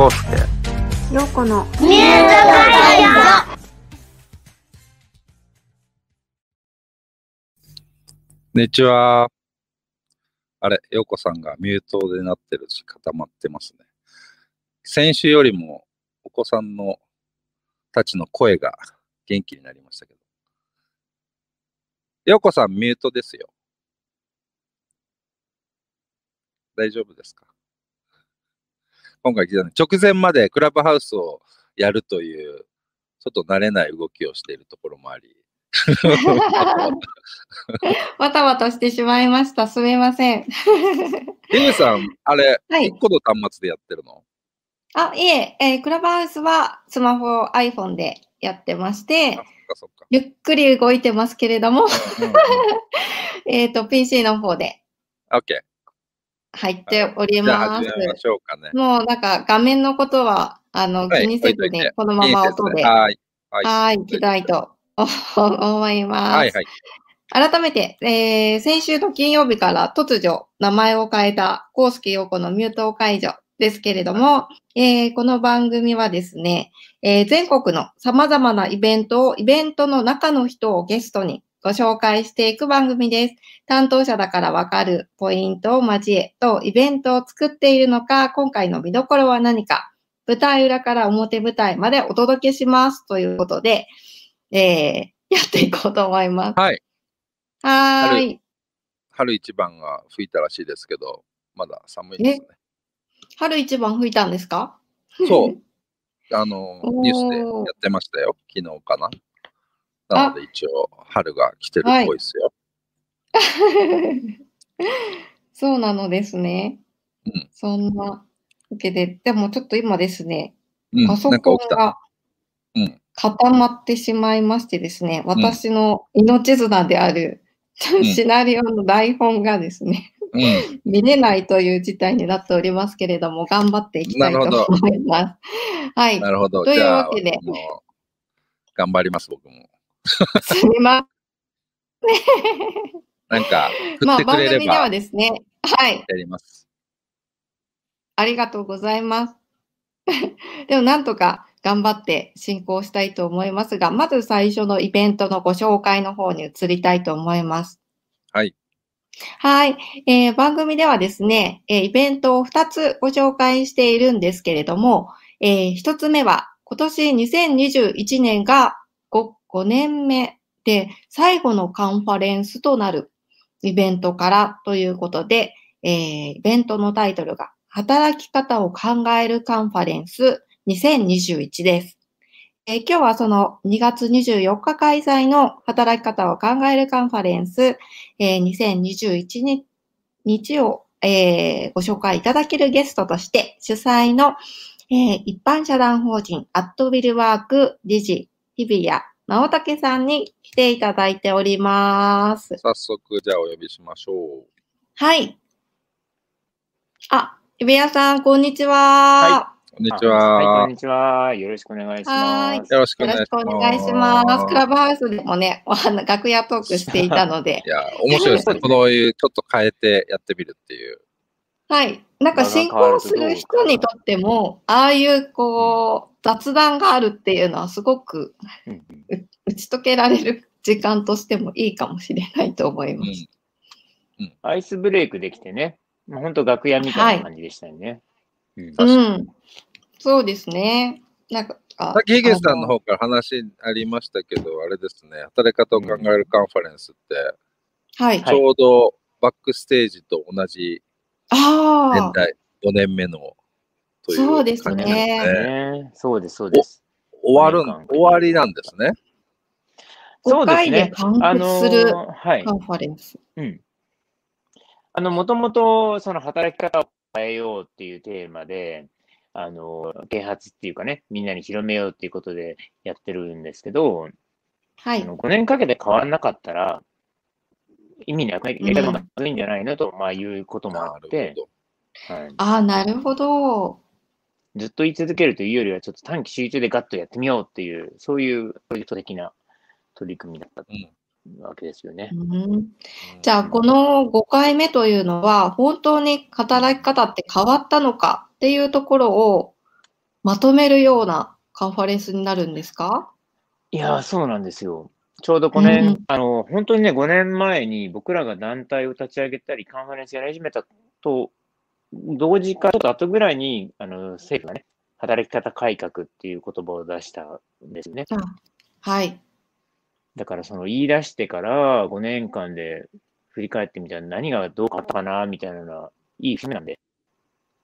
康うこのミューこんにちは。あれ、ようこさんがミュートでなってるし固まってますね。先週よりもお子さんのたちの声が元気になりましたけど。ようこさんミュートですよ。大丈夫ですか？今回聞いたの直前までクラブハウスをやるという、ちょっと慣れない動きをしているところもあり、わたわたしてしまいました。すみません。エミさん、あれ、はい1個の端末でやってるの？あ、いええークラブハウスはスマホ、iPhone でやってまして。ゆっくり動いてますけれども、えっと、PC の方で OK。入っておりじゃあます始。めましょうかね。もうなんか画面のことは、あの、はい気にせず置いといて、にこのまま音で、ははい。はい。い、いきたいと 思います。はいはい。改めて、えー先週の金曜日から突如名前を変えた、コウスケ陽子のミュート解除ですけれども、えーこの番組はですね、えー全国の様々なイベントを、イベントの中の人をゲストにご紹介していく番組です。担当者だからわかるポイントを交えと、イベントを作っているのか、今回の見どころは何か、舞台裏から表舞台までお届けしますということで、えーやっていこうと思います。はい。はーい。春一番が吹いたらしいですけど、まだ寒いですね。春一番吹いたんですか？そう。あの、ニュースでやってましたよ。昨日かな。なので一応、春が来てるっぽいですよ。そうなのですね。うんそんなわけで、でもちょっと今ですね、うん。パソ。コンがうん固まってしまいましてですね、ん私の命綱である、んシナリオの台本がですね、うん。見れないという事態になっておりますけれども、頑張っていきたいと思います。はい。なるほど。というわけで頑張ります、僕も。すみまなんか、せん。振まあ、ってくれれ番組ではばですね、はい。やります。ありがとうございます。でもなんとか頑張って進行したいと思いますが、まず最初のイベントのご紹介の方に移りたいと思います。はい。はい。えー番組ではですね、えーイベントを2つご紹介しているんですけれども、え1つ目は今年2021年が 5, 年目で最後のカンファレンスとなるイベントからということで、えーイベントのタイトルが働き方を考えるカンファレンス2021です。えー今日はその2月24日開催の働き方を考えるカンファレンス、えー2021日を、えーご紹介いただけるゲストとして主催の、えー一般社団法人アットウィルワーク理事日比谷直武さんに来ていただいております。早速、じゃあお呼びしましょう。はい。あ、日比谷さん、こんにちは。こんにちあはい、こは。んにちは。よろしくお願いしはます。よろしくお願いします。くお願いします。クラブハウスでもね、楽屋トークしていたのでい、や、面白いですね。こういうちょっと変えてやってみるっていう。はい。なんか進行する人にとっても、ああいうこう、雑談があるっていうのはすごく打ち解けられる時間としてもいいかもしれないと思いまうんす。アイスブレイクできてね、もう本当楽屋みたいな感じでしたよね。うん。そうですね。なんか、あさっきヒゲさんのあ方から話ありましたけど、あれですね、働き方を考えるカンファレンスって、はい。ちょうどバックステージと同じああ、年代、5年目のというそうですねねそうです、そうです。終わる終わりなんですね。5そうです回でするのーはいカ。ンファレンス。うん。あの、もともと、その働き方を変えようっていうテーマで、あの、啓発っていうかね、みんなに広めようっていうことでやってるんですけど、はい。あの5年かけて変わらなかったら、意味なくない、やり方がまずいんじゃないのと、まあ、いうこともあって、ほはい、ああ、なるほど。ずっと言い続けるというよりは、ちょっと短期集中でガッとやってみようっていう、そういうプロジェクト的な取り組みだったうんわけですよね。うん。じゃあ、この5回目というのは、本当に働き方って変わったのかっていうところを、まとめるようなカンファレンスになるんですか？いやー、そうなんですよ。ちょうど5年、うんあの、本当にね、5年前に僕らが団体を立ち上げたり、カンファレンスやり始めたと、同時かちょっと後ぐらいに、あの、政府がね、働き方改革っていう言葉を出したんですよね。はい。だからその言い出してから5年間で振り返ってみたら何がどう変わったかなみたいなのは、いい節目なんで、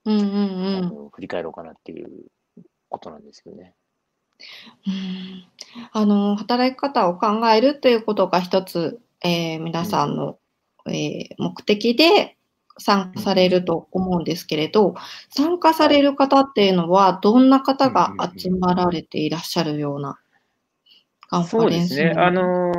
うんうんうあん。の振り返ろうかなっていうことなんですよね。うん。あの、働き方を考えるということが一つ、えー皆さんの、えー目的で参加されると思うんですけれど、参加される方っていうのは、どんな方が集まられていらっしゃるようなカンフそうァレンスですね。あの、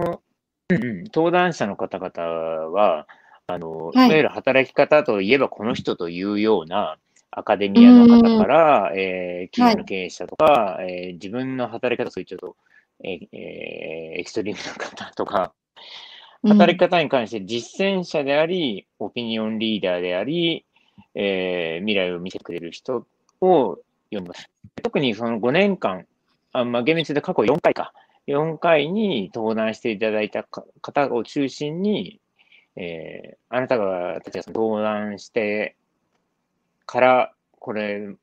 うんうん。登壇者の方々は、あの、はい。いわゆる働き方といえばこの人というようなアカデミアの方から、えー企業の経営者とか、えー自分の働き方、そういうちょっと、えーえーエクストリームな方とか、働き方に関して実践者であり、オピニオンリーダーであり、えー未来を見せてくれる人を呼んでます。特にその5年間、あまあ、厳密で過去4回か、4回に登壇していただいたか方を中心に、えーあなたがたちがその登壇してから、これ、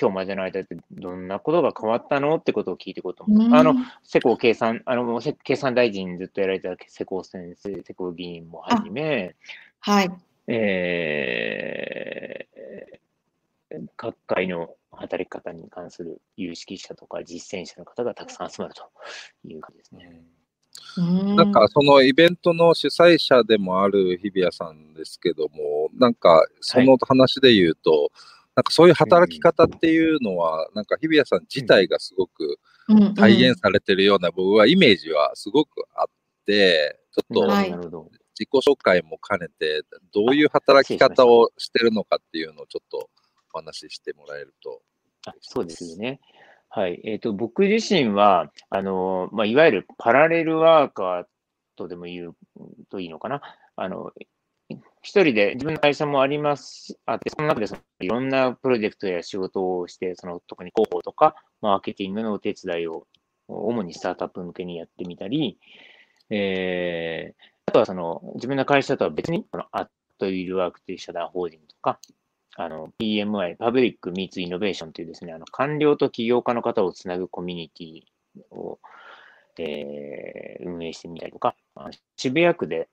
今日までの間ってどんなことが変わったのってことを聞いていこうと思う。うんあの、世耕計算、あの、せ経産大臣ずっとやられた世耕先生、世耕議員もはじめ、はい。えー各界の働き方に関する有識者とか実践者の方がたくさん集まるという感じですね。うんなんかそのイベントの主催者でもある日比谷さんですけども、なんかその話で言うと、なんかそういう働き方っていうのは、なんか日比谷さん自体がすごく体現されてるような僕はイメージはすごくあって、ちょっと。自己紹介も兼ねて、どういう働き方をしてるのかっていうのをちょっとお話ししてもらえると。あそうですよね。はい。えっ、と、僕自身は、あの、まあ、いわゆるパラレルワーカーとでも言うといいのかな。あの、一人で自分の会社もあります、あって、その中でそのいろんなプロジェクトや仕事をして、その特に広報とか、マーケティングのお手伝いを、主にスタートアップ向けにやってみたり、えー、あとはその、自分の会社とは別に、このアットウィルワークという社団法人とか、あの、PMI、パブリック・ミーツ・イノベーションというですね、あの、官僚と起業家の方をつなぐコミュニティを、えー運営してみたりとか、渋谷区で、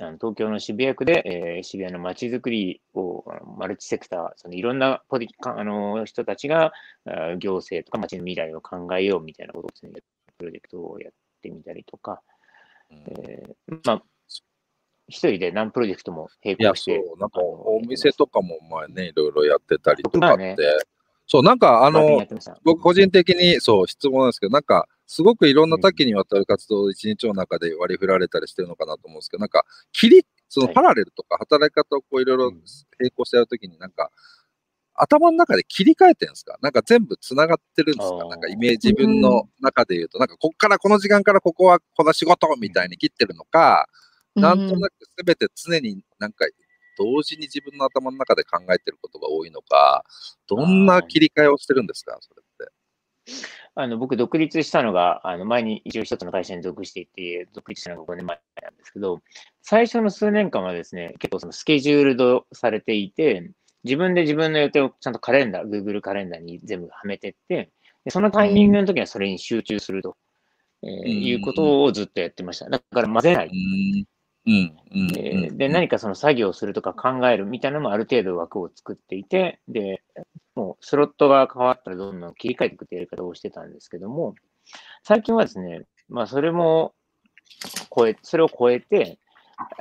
あの東京の渋谷区で、えー渋谷の街づくりをマルチセクター、そのいろんなポあの人たちがあ行政とか街の未来を考えようみたいなことをね、プロジェクトをやってみたりとか、えーまあ、一人で何プロジェクトも並行して。そう、なんかお店とかも前ね、いろいろやってたりとかって。そう、なんかあの僕個人的にそう質問なんですけど、なんかすごくいろんな多岐にわたる活動を一日の中で割り振られたりしてるのかなと思うんですけど、なんか切り、そのはい。パラレルとか働き方をこういろいろうん。並行してやるときになんか、頭の中で切り替えてるんですか？なんか全部つながってるんですか？なんかイメージ、自分の中で言うと、なんかこっからこの時間からここはこの仕事みたいに切ってるのか、なんとなくすべて常になんか同時に自分の頭の中で考えてることが多いのか、どんな切り替えをしてるんですかそれって。あの僕、独立したのが、あの前に一応一つの会社に属していて、独立したのが5年前なんですけど、最初の数年間はですね、結構そのスケジュールドされていて、自分で自分の予定をちゃんとカレンダー、Google カレンダーに全部はめてって、でそのタイミングの時はそれに集中すると、えーんいうことをずっとやってました。だから混ぜない。で、何かその作業するとか考えるみたいなのもある程度枠を作っていて、で、もうスロットが変わったらどんどん切り替えていくってやり方をしてたんですけども、最近はですね、まあそれも超え、それを超えて、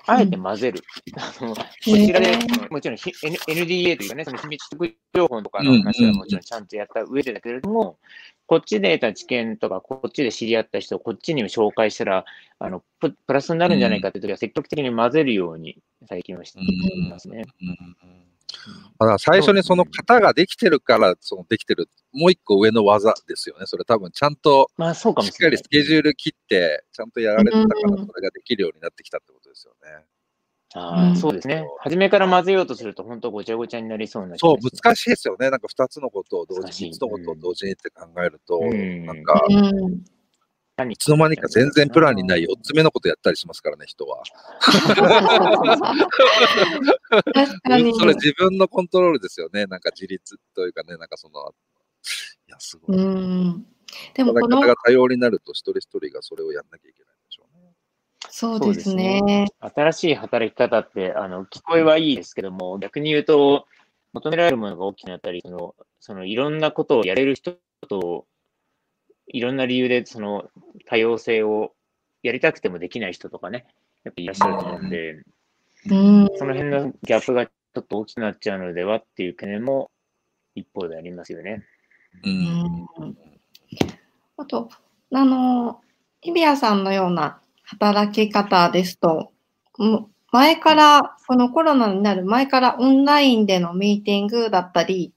あえて混ぜる。あのこちらでもちろんひ N- NDA というかね、その秘密特情報とかの話はもちろんちゃんとやった上でだけれども、こっちで得た知見とか、こっちで知り合った人をこっちにも紹介したら、あのププラスになるんじゃないかっていう時は積極的に混ぜるように最近はしていますね。うんだから最初にその型ができてるから、そのできてる、もう一個上の技ですよね。それ多分ちゃんとまあそうかもしっかしれない。りスケジュール切って、ちゃんとやられてたから、うんそれができるようになってきたってことですよね。ああ、うんそうですね。初めから混ぜようとすると、本当ごちゃごちゃになりそうな気そう、難しいですよね。なんか二つのことを同時に、難しい三つのことを同時にって考えると、うんなんか、うん。いつの間にか全然プランにない4つ目のことやったりしますからね、人は。それ自分のコントロールですよね。なんか自立というかね、なんかその、いや、すごい。うん。でもこの方、が多様になると、一人一人がそれをやんなきゃいけないんでしょうね。そうですね。新しい働き方って、あの、聞こえはいいですけども、逆に言うと、求められるものが大きくなったり、その、そのいろんなことをやれる人と、いろんな理由で、その多様性をやりたくてもできない人とかね、やっぱいらっしゃると思うんで、うん。その辺のギャップがちょっと大きくなっちゃうのではっていう懸念も一方でありますよね。う。うんんあと、あの、日比谷さんのような働き方ですと、うん前から、このコロナになる前からオンラインでのミーティングだったり、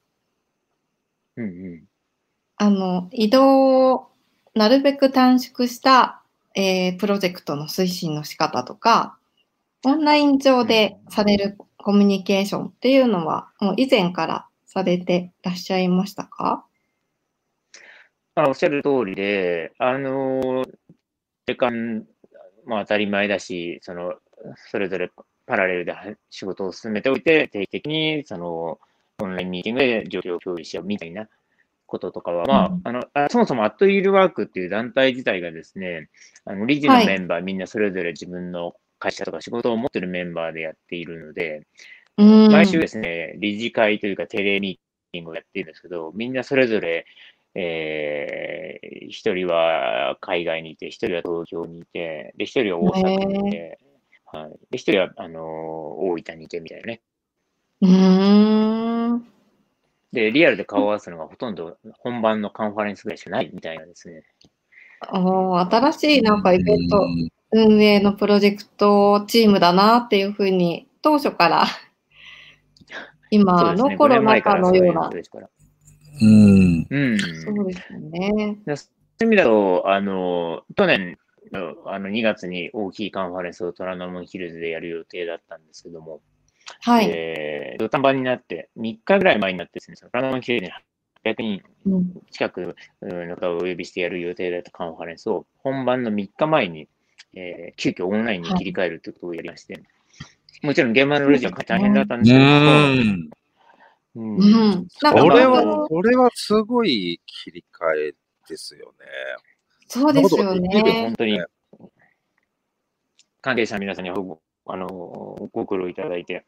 うんうん。あの、移動をなるべく短縮した、えープロジェクトの推進の仕方とか、オンライン上でされるコミュニケーションっていうのは、もう以前からされてらっしゃいましたか？あ、おっしゃる通りで、あの、時間、まあ当たり前だし、その、それぞれパラレルで仕事を進めておいて、定期的に、その、オンラインミーティングで状況を共有し合うみたいなこととかは、まうんあ、あの、あそもそもアットイールワークっていう団体自体がですね、あの、理事のメンバー、みんなそれぞれ自分の会社とか仕事を持ってるメンバーでやっているので、うん。毎週ですね、理事会というかテレミーティングをやっているんですけど、みんなそれぞれ、えー、一人は海外にいて、一人は東京にいて、で、一人は大阪にいて、はい。で、一人は、あのー大分にいてみたいなね。うーん。で、リアルで顔を合わすのがほとんど本番のカンファレンスぐらいしかないみたいなんですね。おー新しいなんかイベントうん運営のプロジェクトチームだなっていうふうに、当初から、今ですね。5のコロナ年前か禍のような。うん。うん。そうですよね。そういう意味だと、あの、去年のあの2月に大きいカンファレンスを虎ノ門ヒルズでやる予定だったんですけども、はい。えー、土壇場になって、3日ぐらい前になってですね、その虎ノ門ヒルズに800人うん近くの方をお呼びしてやる予定だったカンファレンスを、本番の3日前に、えー、急遽オンラインに切り替えるということをやりまして、もちろん現場のレジは大変だったんですけど、うん。うんうん。なんかこれは、これはすごい切り替えですよね。そうですよね本。当に、関係者の皆さんにあのご苦労いただいて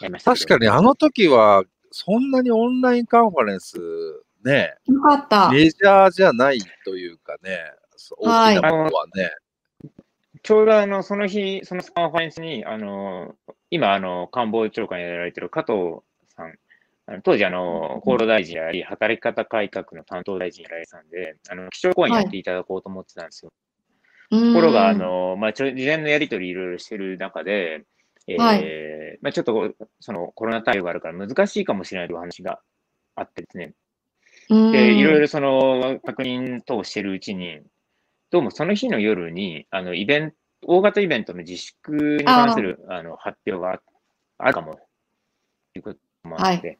やりました。確かにあの時は、そんなにオンラインカンファレンス、ね、よかった。メジャーじゃないというかね、そうはい大きなものはね。ちょうどあのその日、そのカンファレンスに、あの今あの、官房長官やられてる加藤さん、あの当時あの、厚労大臣やり、働き方改革の担当大臣やられてたんで、あの基調講演やっていただこうと思ってたんですよ。とところが、あ、のまあ、ちょ事前のやり取りいろいろしてる中で、えーはい。まあ、ちょっとそのコロナ対応があるから難しいかもしれないという話があってですね、で、いろいろ。ろその確認等をしてるうちに、どうもその日の夜に、あの、イベント、大型イベントの自粛に関するあの発表があるかも、ということもあって、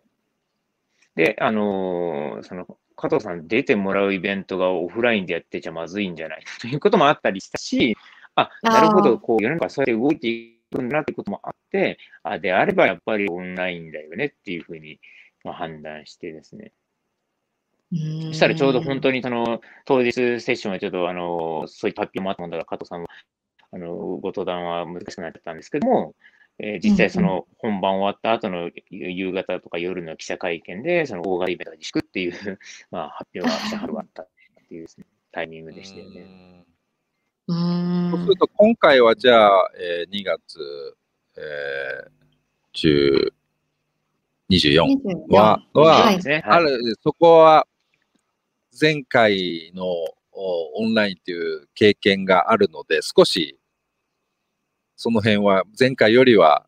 で、あのーその、加藤さん出てもらうイベントがオフラインでやってちゃまずいんじゃないということもあったりしたし、あ、なるほど、こう、世の中そうやって動いていくんだなってこともあって、あ、であればやっぱりオンラインだよねっていうふうに、まあ、判断してですね、そそしたらちょうど本当にその当日セッションはちょっとあのそういった発表もあったもんだから、加藤さんはあのご登壇は難しくなっちゃったんですけども、えー実際その本番終わった後の夕方とか夜の記者会見で、その大型イベントが自粛っていう、まあ、発表がしてはるわった っていうタイミングでしたよね。そうすると、今回はじゃあ、えー2月、えー、10 24は、は、はい。ある、そこは前回のおオンラインという経験があるので、少しその辺は前回よりは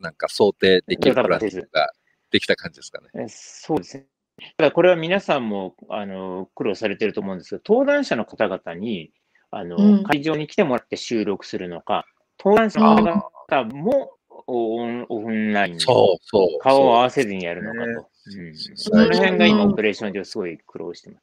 なんか想定できるプランができた感じですかね。えそうですね。ただこれは皆さんもあの苦労されてると思うんですけど、登壇者の方々にあの、うん会場に来てもらって収録するのか、登壇者の方々もオンラインでそうそう。顔を合わせずにやるのかねと。うん、その辺が今、うんオペレーション上すごい苦労してます。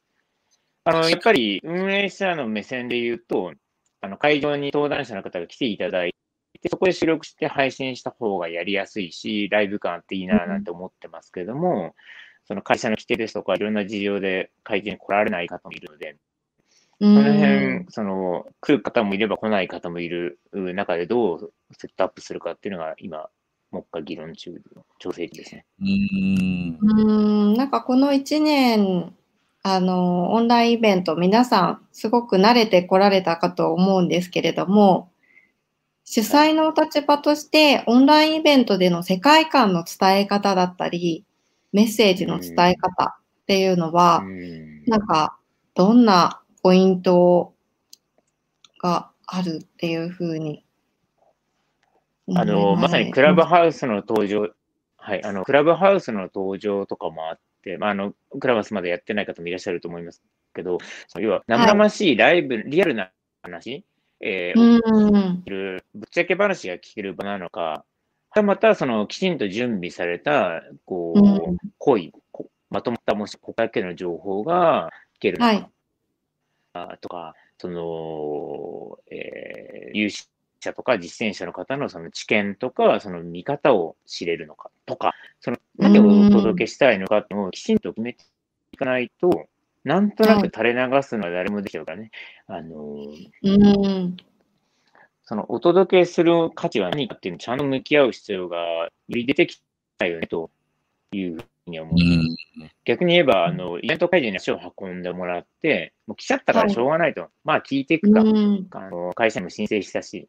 あの、やっぱり運営者の目線で言うと、あの会場に登壇者の方が来ていただいて、そこで収録して配信した方がやりやすいし、ライブ感あっていいななんて思ってますけれども、その会社の規定ですとか、いろんな事情で会場に来られない方もいるので、そその辺、その、来る方もいれば来ない方もいる中でどうセットアップするかっていうのが今、目下議論中、調整中ですね。うーん。なんかこの1年、あの、オンラインイベント、皆さんすごく慣れてこられたかと思うんですけれども、主催のお立場として、オンラインイベントでの世界観の伝え方だったり、メッセージの伝え方っていうのは、うんなんか、どんなポイントがあるっていうふうに。あの、まさにクラブハウスの登場、はい、あの、クラブハウスの登場とかもあって、まあ、あの、クラブハウスまでやってない方もいらっしゃると思いますけど、要は、生々しいライブ、リアルな話、えーうん。ぶっちゃけ話が聞ける場なのか、はたまた、その、きちんと準備された、こう、うん。濃い、こまとまった、もし、ここだけの情報が聞けるのか、はい。あとか、その、えー有識者とか実践者の方のその知見とか、その見方を知れるのかとか、その何をお届けしたいのかっていうのをきちんと決めていかないと、なんとなく垂れ流すのは誰もできるからね。あのー。そのお届けする価値は何かっていうのにちゃんと向き合う必要がより出てきたよねというに思う。うん逆に言えば、あの、イベント会場に足を運んでもらって、もう来ちゃったからしょうがないと。まあ聞いていくか。うん。あの会社にも申請したし、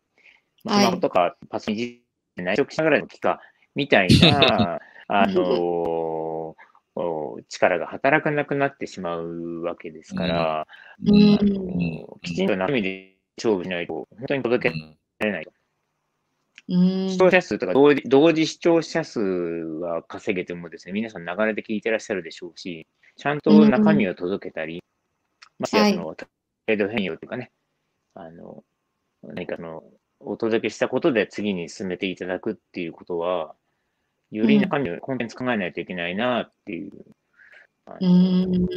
スマホとかパソコンいじって内職しながらの期か、みたいな、あのお力が働かなくなってしまうわけですから、うんあのきちんと中身で勝負しないと、本当に届けられない。うん視聴者数とか同時同時視聴者数は稼げてもですね、皆さん流れで聞いてらっしゃるでしょうし、ちゃんと中身を届けたり、ましてやその、程度変容というかね、あの、何かその、お届けしたことで次に進めていただくっていうことは、より中身を、コンテンツ考えないといけないなっていう、うん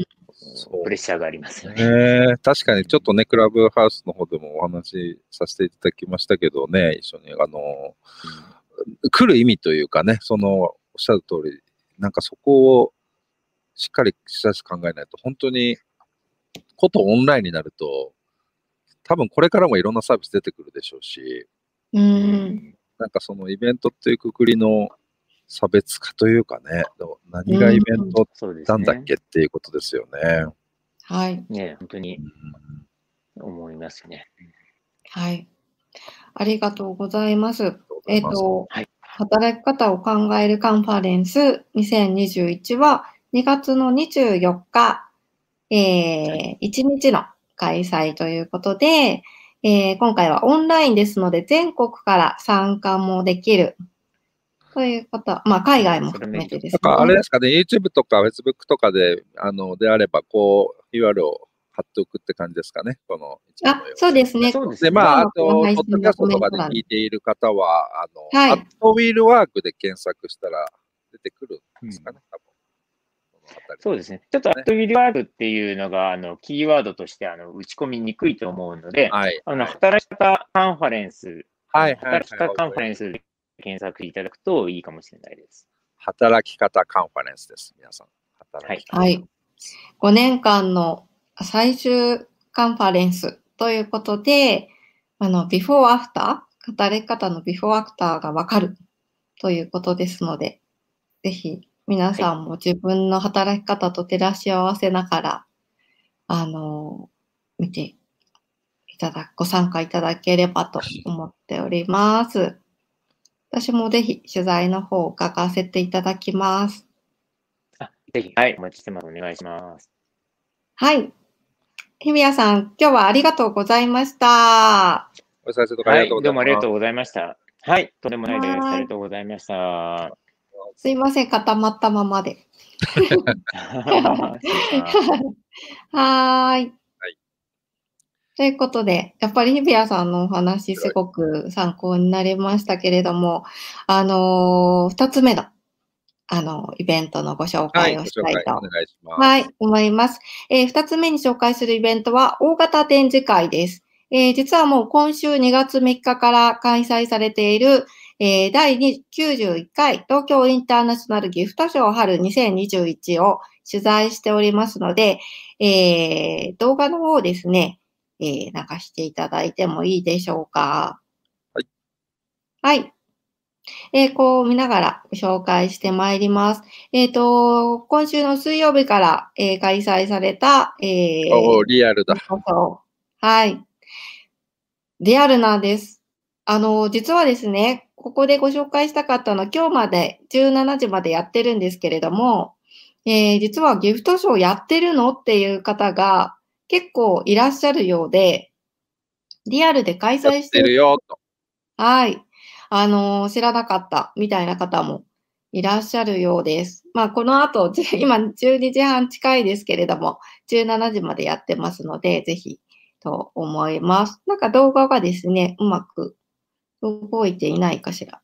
プレッシャーがありますよね。ね確かにちょっとね、クラブハウスの方でもお話しさせていただきましたけどね、一緒に、あの、来る意味というかね、その、おっしゃる通り、なんかそこをしっかりしし考えないと、本当に、ことオンラインになると、多分これからもいろんなサービス出てくるでしょうし、う。うんなんかそのイベントっていうくくりの差別化というかね、何がイベント。なんだっけっていうことですよね。はい。ね、本当にうん思いますね。はい。ありがとうございます。えっ、と、はい働き方を考えるカンファレンス2021は2月の24日、えー、1日の開催ということで、えー今回はオンラインですので全国から参加もできるということ、まあ海外も含めてですね。なんかあれですかね、YouTube とか Facebook とかで、あの、であれば、こう、URL を貼っておくって感じですかね、このあそうですね。で、そうですね。まあ、あと、ポッドキャストとかで聞いている方は、あの、はいアットウィールワークで検索したら出てくるんですかね、多分。この辺りそうですね。ちょっとアットウィルワークっていうのが、あの、キーワードとして、あの、打ち込みにくいと思うので、はい。あの、働き方カンファレンス、はいはいはい働き方カンファレンスで検索いただくといいかもしれないです。働き方カンファレンスです、皆さん。働き方はい。5年間の最終カンファレンスということで、あの、ビフォーアフター、働き方のビフォーアフターがわかるということですので、ぜひ皆さんも自分の働き方と照らし合わせながら、あの、見ていただ、ご参加いただければと思っております。私もぜひ取材の方を伺わせていただきます。あ、ぜひ、はい、お待ちしてます。お願いします。はい。日比谷さん、今日はありがとうございました。お疲れ様とかあはい、りがとうございます。どうもありがとうございました。はい、とんでもないです。はいありがとうございました。すいません、固まったままで。はーい。ということで、やっぱり日比谷さんのお話、すごく参考になりましたけれども、あのー二つ目の、あの、イベントのご紹はい、介をしたいとお願いします。はい、思います。えー二つ目に紹介するイベントは、大型展示会です。えー実はもう今週2月3日から開催されている、えー第91回東京インターナショナルギフトショー春2021を取材しておりますので、えー動画の方ですね、えー流していただいてもいいでしょうか。はい。はい。えーこう見ながらご紹介してまいります。えっ、と、今週の水曜日から、えー開催された、えーおーリアルだ。はい。リアルなんです。あの、実はですね、ここでご紹介したかったのは今日まで17時までやってるんですけれども、えー実はギフトショーやってるの？っていう方が結構いらっしゃるようで、リアルで開催しててるよ、と。はい。あのー知らなかったみたいな方もいらっしゃるようです。まあ、この後、じ 今12時半近いですけれども、17時までやってますので、ぜひと思います。なんか動画がですね、うまく動いていないかしら。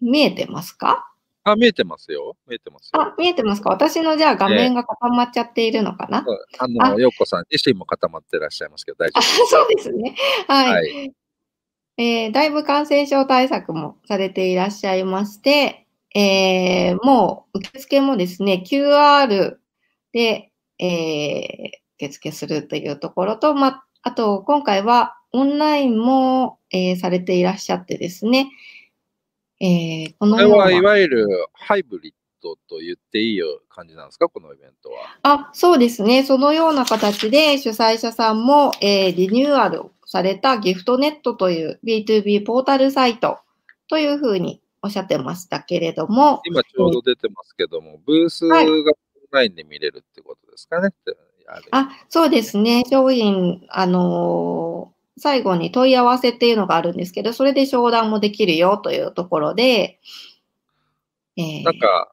見えてますか？あ、見えてますよ。見えてますよ。あ、見えてますか？私のじゃあ画面が固まっちゃっているのかな、あの、ようこさん自身も固まってらっしゃいますけど、大丈あ、夫そうですね。はい。はいえーだいぶ感染症対策もされていらっしゃいまして、えーもう受付もですね、QR で、えー受付するというところと、ま、あと今回はオンラインも、えーされていらっしゃってですね、えーここのようなれはいわゆるハイブリッドと言っていいよ感じなんですか、このイベントは。あ、そうですね。そのような形で主催者さんも、えーリニューアルされたギフトネットという B2B ポータルサイトというふうにおっしゃってましたけれども、今ちょうど出てますけども、ブースがはいオンラインで見れるってことですかね？あるあ、そうですね。商品、あのー最後に問い合わせっていうのがあるんですけど、それで商談もできるよというところで、えーなんか、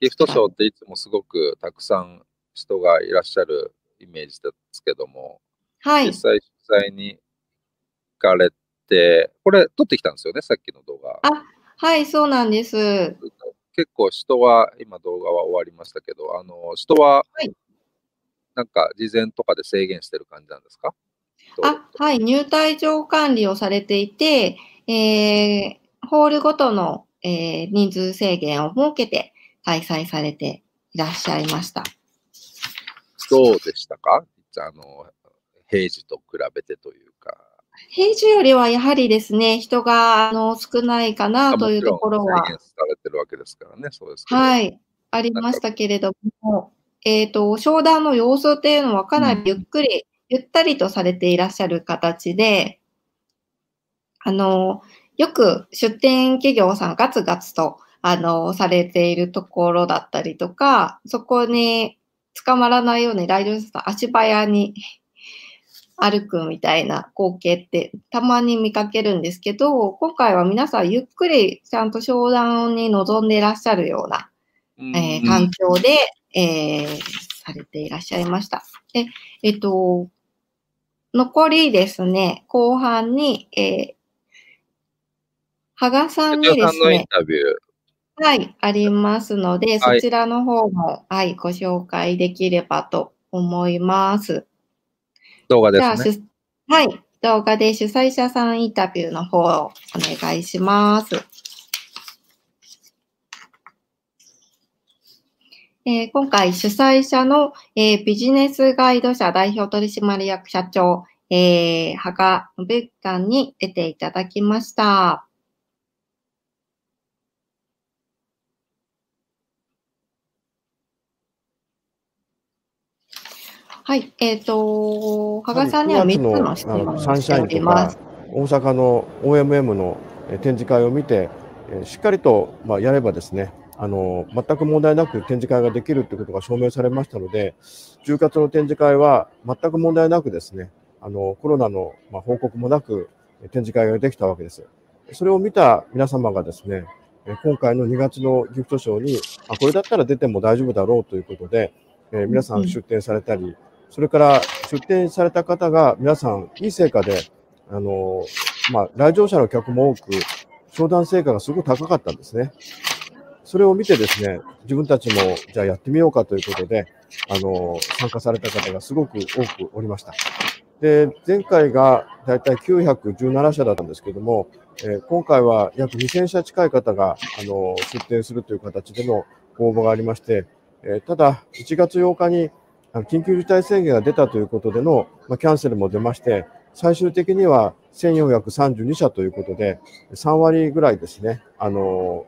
ギフトショーっていつもすごくたくさん人がいらっしゃるイメージですけども、はい実。際取材に行かれて、これ撮ってきたんですよね、さっきの動画。あはい、そうなんです。結構人は、今動画は終わりましたけど、あの、人ははい、なんか事前とかで制限してる感じなんですか？あ、はい、入退場管理をされていて、えーホールごとの、えー人数制限を設けて開催されていらっしゃいました。どうでしたか？あの、平時と比べてというか。平時よりはやはりですね、人があの少ないかなというところはもちん、制限されてるわけですからね、そうです。はい、ありましたけれども、えっ、と、商談の様子っていうのはかなりゆっくり、ゆったりとされていらっしゃる形で、あの、よく出店企業さんガツガツと、あの、されているところだったりとか、そこに捕まらないように来場者さん足早に歩くみたいな光景ってたまに見かけるんですけど、今回は皆さんゆっくりちゃんと商談に臨んでいらっしゃるようなうんえー環境で、えーされていらっしゃいました。で、えっと、残りですね、後半に、えー、羽賀さんにですね、はい、ありますので、はいそちらの方も、はい、ご紹介できればと思います。動画でじゃあ、すね。はい、動画で主催者さんインタビューの方をお願いします。えー今回主催者の、えービジネスガイド社代表取締役社長、えー、羽賀信之さんに出ていただきました。はい、えっ、と、羽賀さんには3つの質あ問をしておりとますか。大阪の OMM のえー展示会を見て、えーしっかりと、まあ、やればですねあの全く問題なく展示会ができるということが証明されましたので10月の展示会は全く問題なくですねあのコロナの、まあ、報告もなくえー展示会ができたわけです。それを見た皆様がですねえー今回の2月のギフトショーにあこれだったら出ても大丈夫だろうということで、えー皆さん出展されたりそれから出展された方が皆さんいい成果で、あの、まあ、来場者の客も多く、商談成果がすごく高かったんですね。それを見てですね、自分たちもじゃあやってみようかということで、あの、参加された方がすごく多くおりました。で、前回がだいたい917社だったんですけども、えー、今回は約2000社近い方が、あの、出展するという形での応募がありまして、えー、ただ、1月8日に緊急事態宣言が出たということでの、まあ、キャンセルも出まして、最終的には1432社ということで、3割ぐらいですね、あの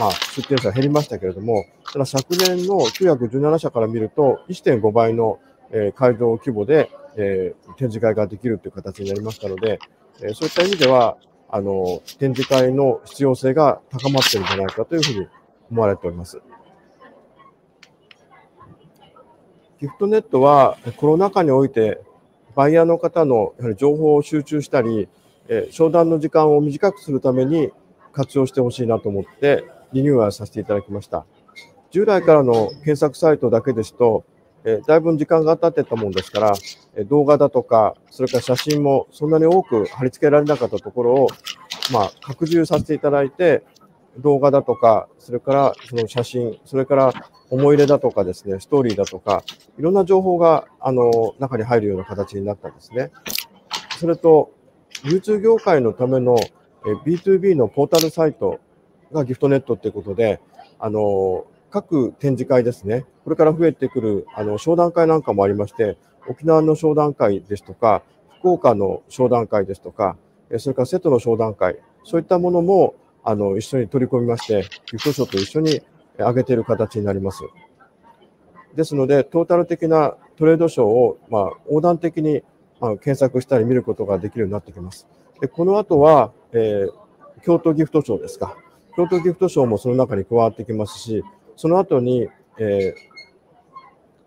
まあ、出店者減りましたけれども、ただ昨年の917社から見ると、1.5倍の、えー、会場規模で、えー、展示会ができるという形になりましたので、えー、そういった意味では、あの、展示会の必要性が高まっているんじゃないかというふうに思われております。ギフトネットはコロナ禍においてバイヤーの方のやはり情報を集中したり、えー、商談の時間を短くするために活用してほしいなと思ってリニューアルさせていただきました。従来からの検索サイトだけですと、え、だいぶ時間が経ってたもんですから、え、動画だとか、それから写真もそんなに多く貼り付けられなかったところを、まあ、拡充させていただいて、動画だとか、それからその写真、それから思い入れだとかですね、ストーリーだとか、いろんな情報が、あの、中に入るような形になったんですね。それと、流通業界のための B2B のポータルサイトがギフトネットということで、あの、各展示会ですね、これから増えてくるあの商談会なんかもありまして、沖縄の商談会ですとか、福岡の商談会ですとか、それから瀬戸の商談会、そういったものもあの一緒に取り込みまして、ギフトショーと一緒に上げている形になります。ですので、トータル的なトレードショーを、まあ、横断的に、まあ、検索したり見ることができるようになってきます。でこの後は、えー、京都ギフトショーですか。東京ギフトショーもその中に加わってきますし、その後に、え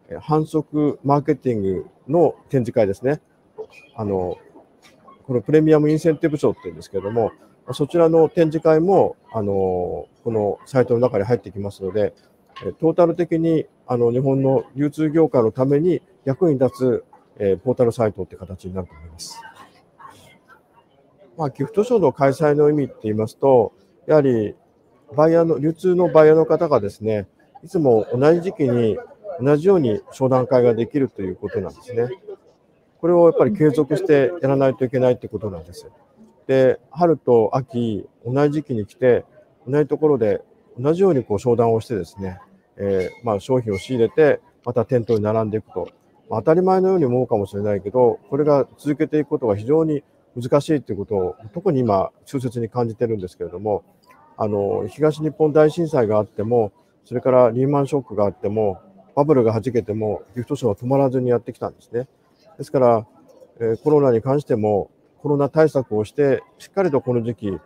ー、反則マーケティングの展示会ですね。あの、このプレミアムインセンティブショーっていうんですけれども、そちらの展示会も、あの、このサイトの中に入ってきますので、トータル的にあの日本の流通業界のために役に立つ、えー、ポータルサイトって形になると思います。まあ、ギフトショーの開催の意味って言いますと、やはりバイヤーの、流通のバイヤーの方がですね、いつも同じ時期に同じように商談会ができるということなんですね。これをやっぱり継続してやらないといけないということなんです。で、春と秋、同じ時期に来て、同じところで同じようにこう商談をしてですね、えー、まあ商品を仕入れて、また店頭に並んでいくと。まあ、当たり前のように思うかもしれないけど、これが続けていくことが非常に難しいということを、特に今、忠切に感じてるんですけれども、あの、東日本大震災があっても、それからリーマンショックがあっても、バブルが弾けても、ギフトショーは止まらずにやってきたんですね。ですから、えー、コロナに関しても、コロナ対策をして、しっかりとこの時期、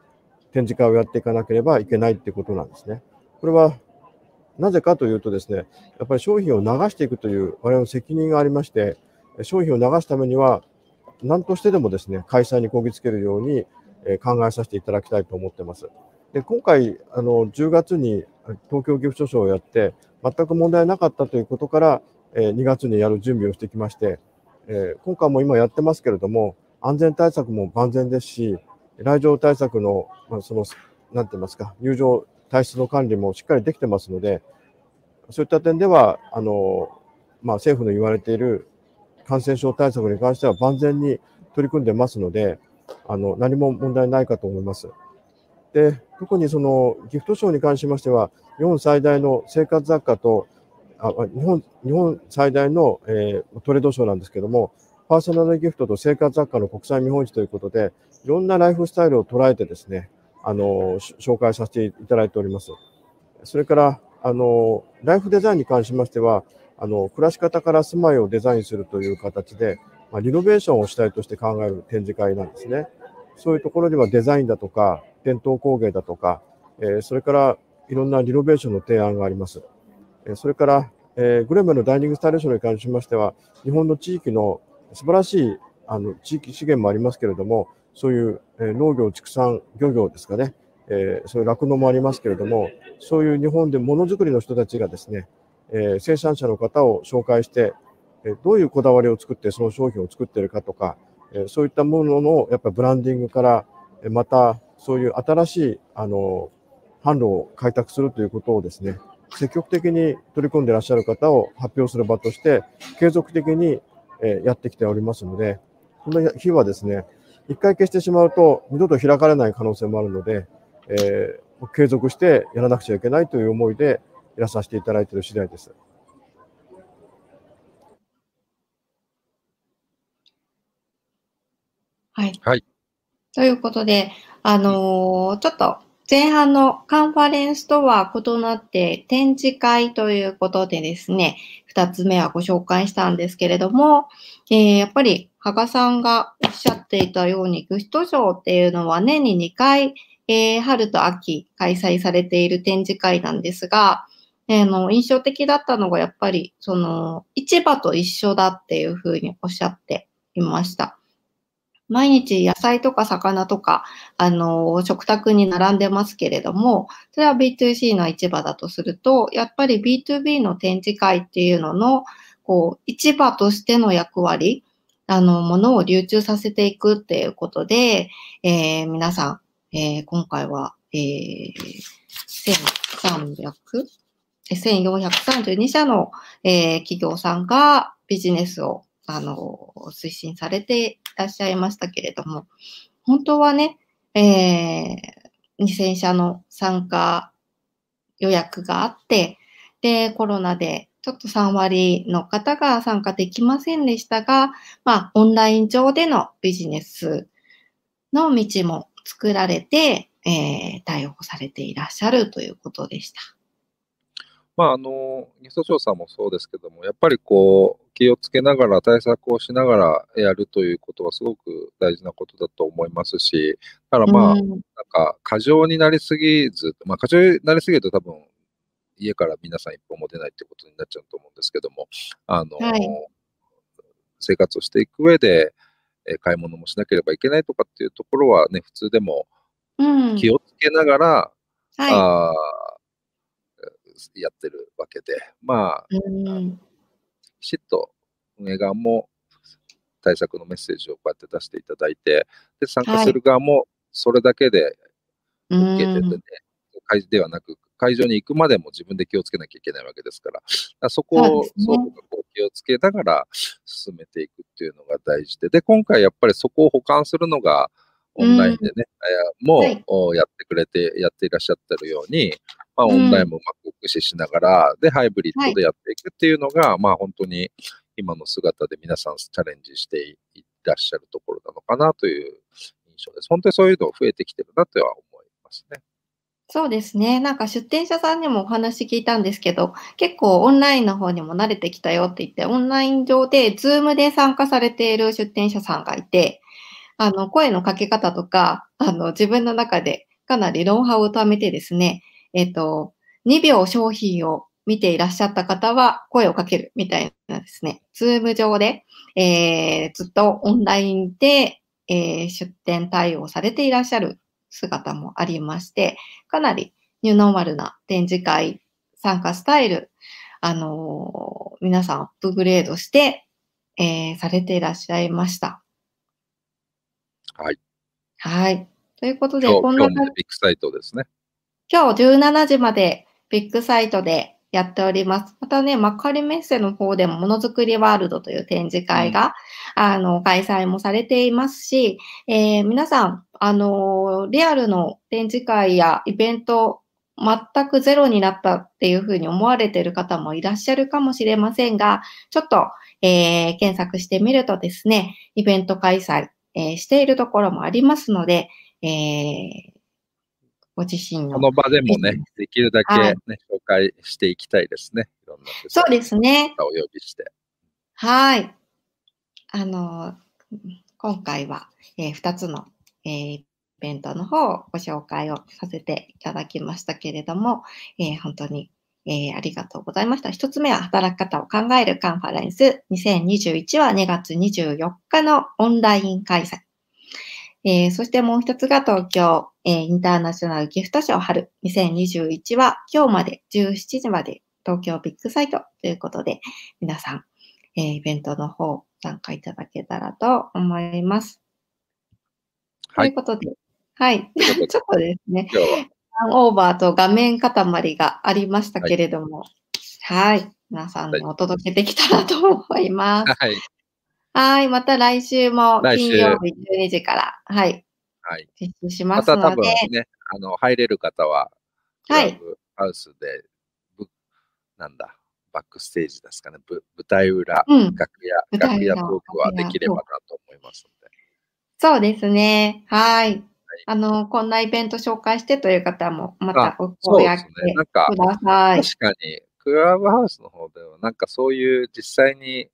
展示会をやっていかなければいけないっていうことなんですね。これは、なぜかというとですね、やっぱり商品を流していくという我々の責任がありまして、商品を流すためには、何としてでもですね、開催にこぎつけるように考えさせていただきたいと思ってます。で今回あの、10月に東京ギフトショーをやって、全く問題なかったということから、え2月にやる準備をしてきまして、え今回も今やってますけれども、安全対策も万全ですし、来場対策の、まあ、その、なんて言いますか、入場体質の管理もしっかりできてますので、そういった点では、あの、まあ、政府の言われている感染症対策に関しては万全に取り組んでますので、あの、何も問題ないかと思います。で、特にそのギフトショーに関しましては、日本最大の生活雑貨と、あ日本日本最大の、えー、トレードショーなんですけども、パーソナルギフトと生活雑貨の国際見本市ということで、いろんなライフスタイルを捉えてですね、あの、紹介させていただいております。それから、あの、ライフデザインに関しましては、あの、暮らし方から住まいをデザインするという形で、まあ、リノベーションを主体として考える展示会なんですね。そういうところにはデザインだとか、伝統工芸だとか、えー、それからいろんなリノベーションの提案があります。えー、それから、えー、グレメのダイニングスタイレーションに関しましては、日本の地域の素晴らしいあの地域資源もありますけれども、そういう、えー、農業、畜産、漁業ですかね、えー、そういう酪農もありますけれども、そういう日本でものづくりの人たちがですね、え、生産者の方を紹介して、えどういうこだわりを作ってその商品を作ってるかとか、えそういったもののやっぱブランディングから、えまたそういう新しいあの販路を開拓するということをですね、積極的に取り組んでいらっしゃる方を発表する場として、継続的にやってきておりますので、この日はですね、一回消してしまうと二度と開かれない可能性もあるので、えー、継続してやらなくちゃいけないという思いでらさせていただいている次第です。はい。はい。ということで、あのー、ちょっと前半のカンファレンスとは異なって展示会ということでですね、二つ目はご紹介したんですけれども、えー、やっぱり羽賀さんがおっしゃっていたように、グスト賞っていうのは年に2回、えー、春と秋開催されている展示会なんですが、え、の印象的だったのがやっぱりその市場と一緒だっていうふうにおっしゃっていました。毎日野菜とか魚とか、あの、食卓に並んでますけれども、それは B2C の市場だとすると、やっぱり B2B の展示会っていうのの、こう、市場としての役割、あの、ものを流通させていくっていうことで、えー、皆さん、えー、今回は、えー、1300、1432社の、えー、企業さんがビジネスをあの、推進されていらっしゃいましたけれども、本当はね、えー、2000社の参加予約があって、で、コロナでちょっと3割の方が参加できませんでしたが、まあ、オンライン上でのビジネスの道も作られて、えー、対応されていらっしゃるということでした。まあ、あの、ゲスト調査もそうですけども、やっぱりこう、気をつけながら、対策をしながらやるということはすごく大事なことだと思いますし、だからまあ、うん、なんか、過剰になりすぎず、まあ、過剰になりすぎると多分、家から皆さん一歩も出ないってことになっちゃうと思うんですけども、あの、はい、生活をしていく上で、え買い物もしなければいけないとかっていうところはね、普通でも気をつけながら、うん、はい、あやってるわけで、まあ、きちっと運営側も対策のメッセージをこうやって出していただいて、で参加する側もそれだけで受けててね、会ではなく、会場に行くまでも自分で気をつけなきゃいけないわけですから、からそこを、そうね、こう気をつけながら進めていくっていうのが大事で、で、今回やっぱりそこを補完するのが、オンラインでね、うん、もう、やってくれて、やっていらっしゃってるように、まあ、オンラインもうまく駆使しながら、で、ハイブリッドでやっていくっていうのが、はい、まあ、本当に今の姿で皆さんチャレンジしていらっしゃるところなのかなという印象です。本当にそういうの増えてきてるなとは思いますね。そうですね。なんか出店者さんにもお話聞いたんですけど、結構オンラインの方にも慣れてきたよって言って、オンライン上で、ズームで参加されている出店者さんがいて、あの、声のかけ方とか、あの、自分の中でかなりノウハウを貯めてですね、えっ、と、2秒商品を見ていらっしゃった方は声をかけるみたいなですね、 Zoom 上で、えー、ずっとオンラインで、えー、出店対応されていらっしゃる姿もありまして、かなりニューノーマルな展示会参加スタイル、あのー、皆さんアップグレードして、えー、されていらっしゃいました。はい。はい。ということで、こんなビッグサイトですね。今日17時までビッグサイトでやっております。またね、幕張メッセの方でもものづくりワールドという展示会が、うん、あの、開催もされていますし、えー、皆さん、あの、リアルの展示会やイベント、全くゼロになったっていうふうに思われている方もいらっしゃるかもしれませんが、ちょっと、えー、検索してみるとですね、イベント開催、えー、しているところもありますので、えー、ご自身の。この場でもね、できるだけね、はい、紹介していきたいですね。いろんなそうですね。お呼びして。はい。あの、今回は、えー、2つの、えー、イベントの方をご紹介をさせていただきましたけれども、えー、本当に、えー、ありがとうございました。一つ目は働き方を考えるカンファレンス。2021は2月24日のオンライン開催。えー、そしてもう一つが東京、えー、インターナショナルギフトショー春。2021は今日まで。17時まで。東京ビッグサイトということで皆さん、えーイベントの方参加いただけたらと思います。はい。ということで、はい。ちょっとですね、今日は、ンオーバーと画面塊がありましたけれども、はい。皆さんにお届けできたらと思います。はい。はい。また来週も金曜日12時から、はい。はい。実施しまますた多分ので、ね、あの、入れる方は、はいハウスで、ぶなんだ、バックステージですかね、ぶ舞台裏、うん。楽屋、楽屋トークはできればなと思いますので。そうですね。はい。あの、こんなイベント紹介してという方も、またお声掛けください。確かに、クラブハウスの方では、なんかそういう実際に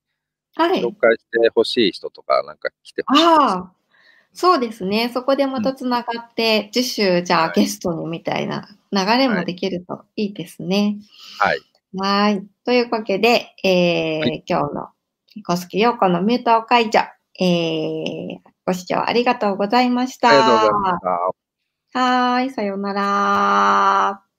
はい。紹介してほしい人とか、なんか来てほしいです。ああ、そうですね。そこでまたつながって、次週、じゃあはいゲストにみたいな流れもできるといいですね。はい。はい。というわけで、えーは今日の小月陽子のミュート解除、えー、ご視聴ありがとうございました。ありがとうございました。はーい、さようなら。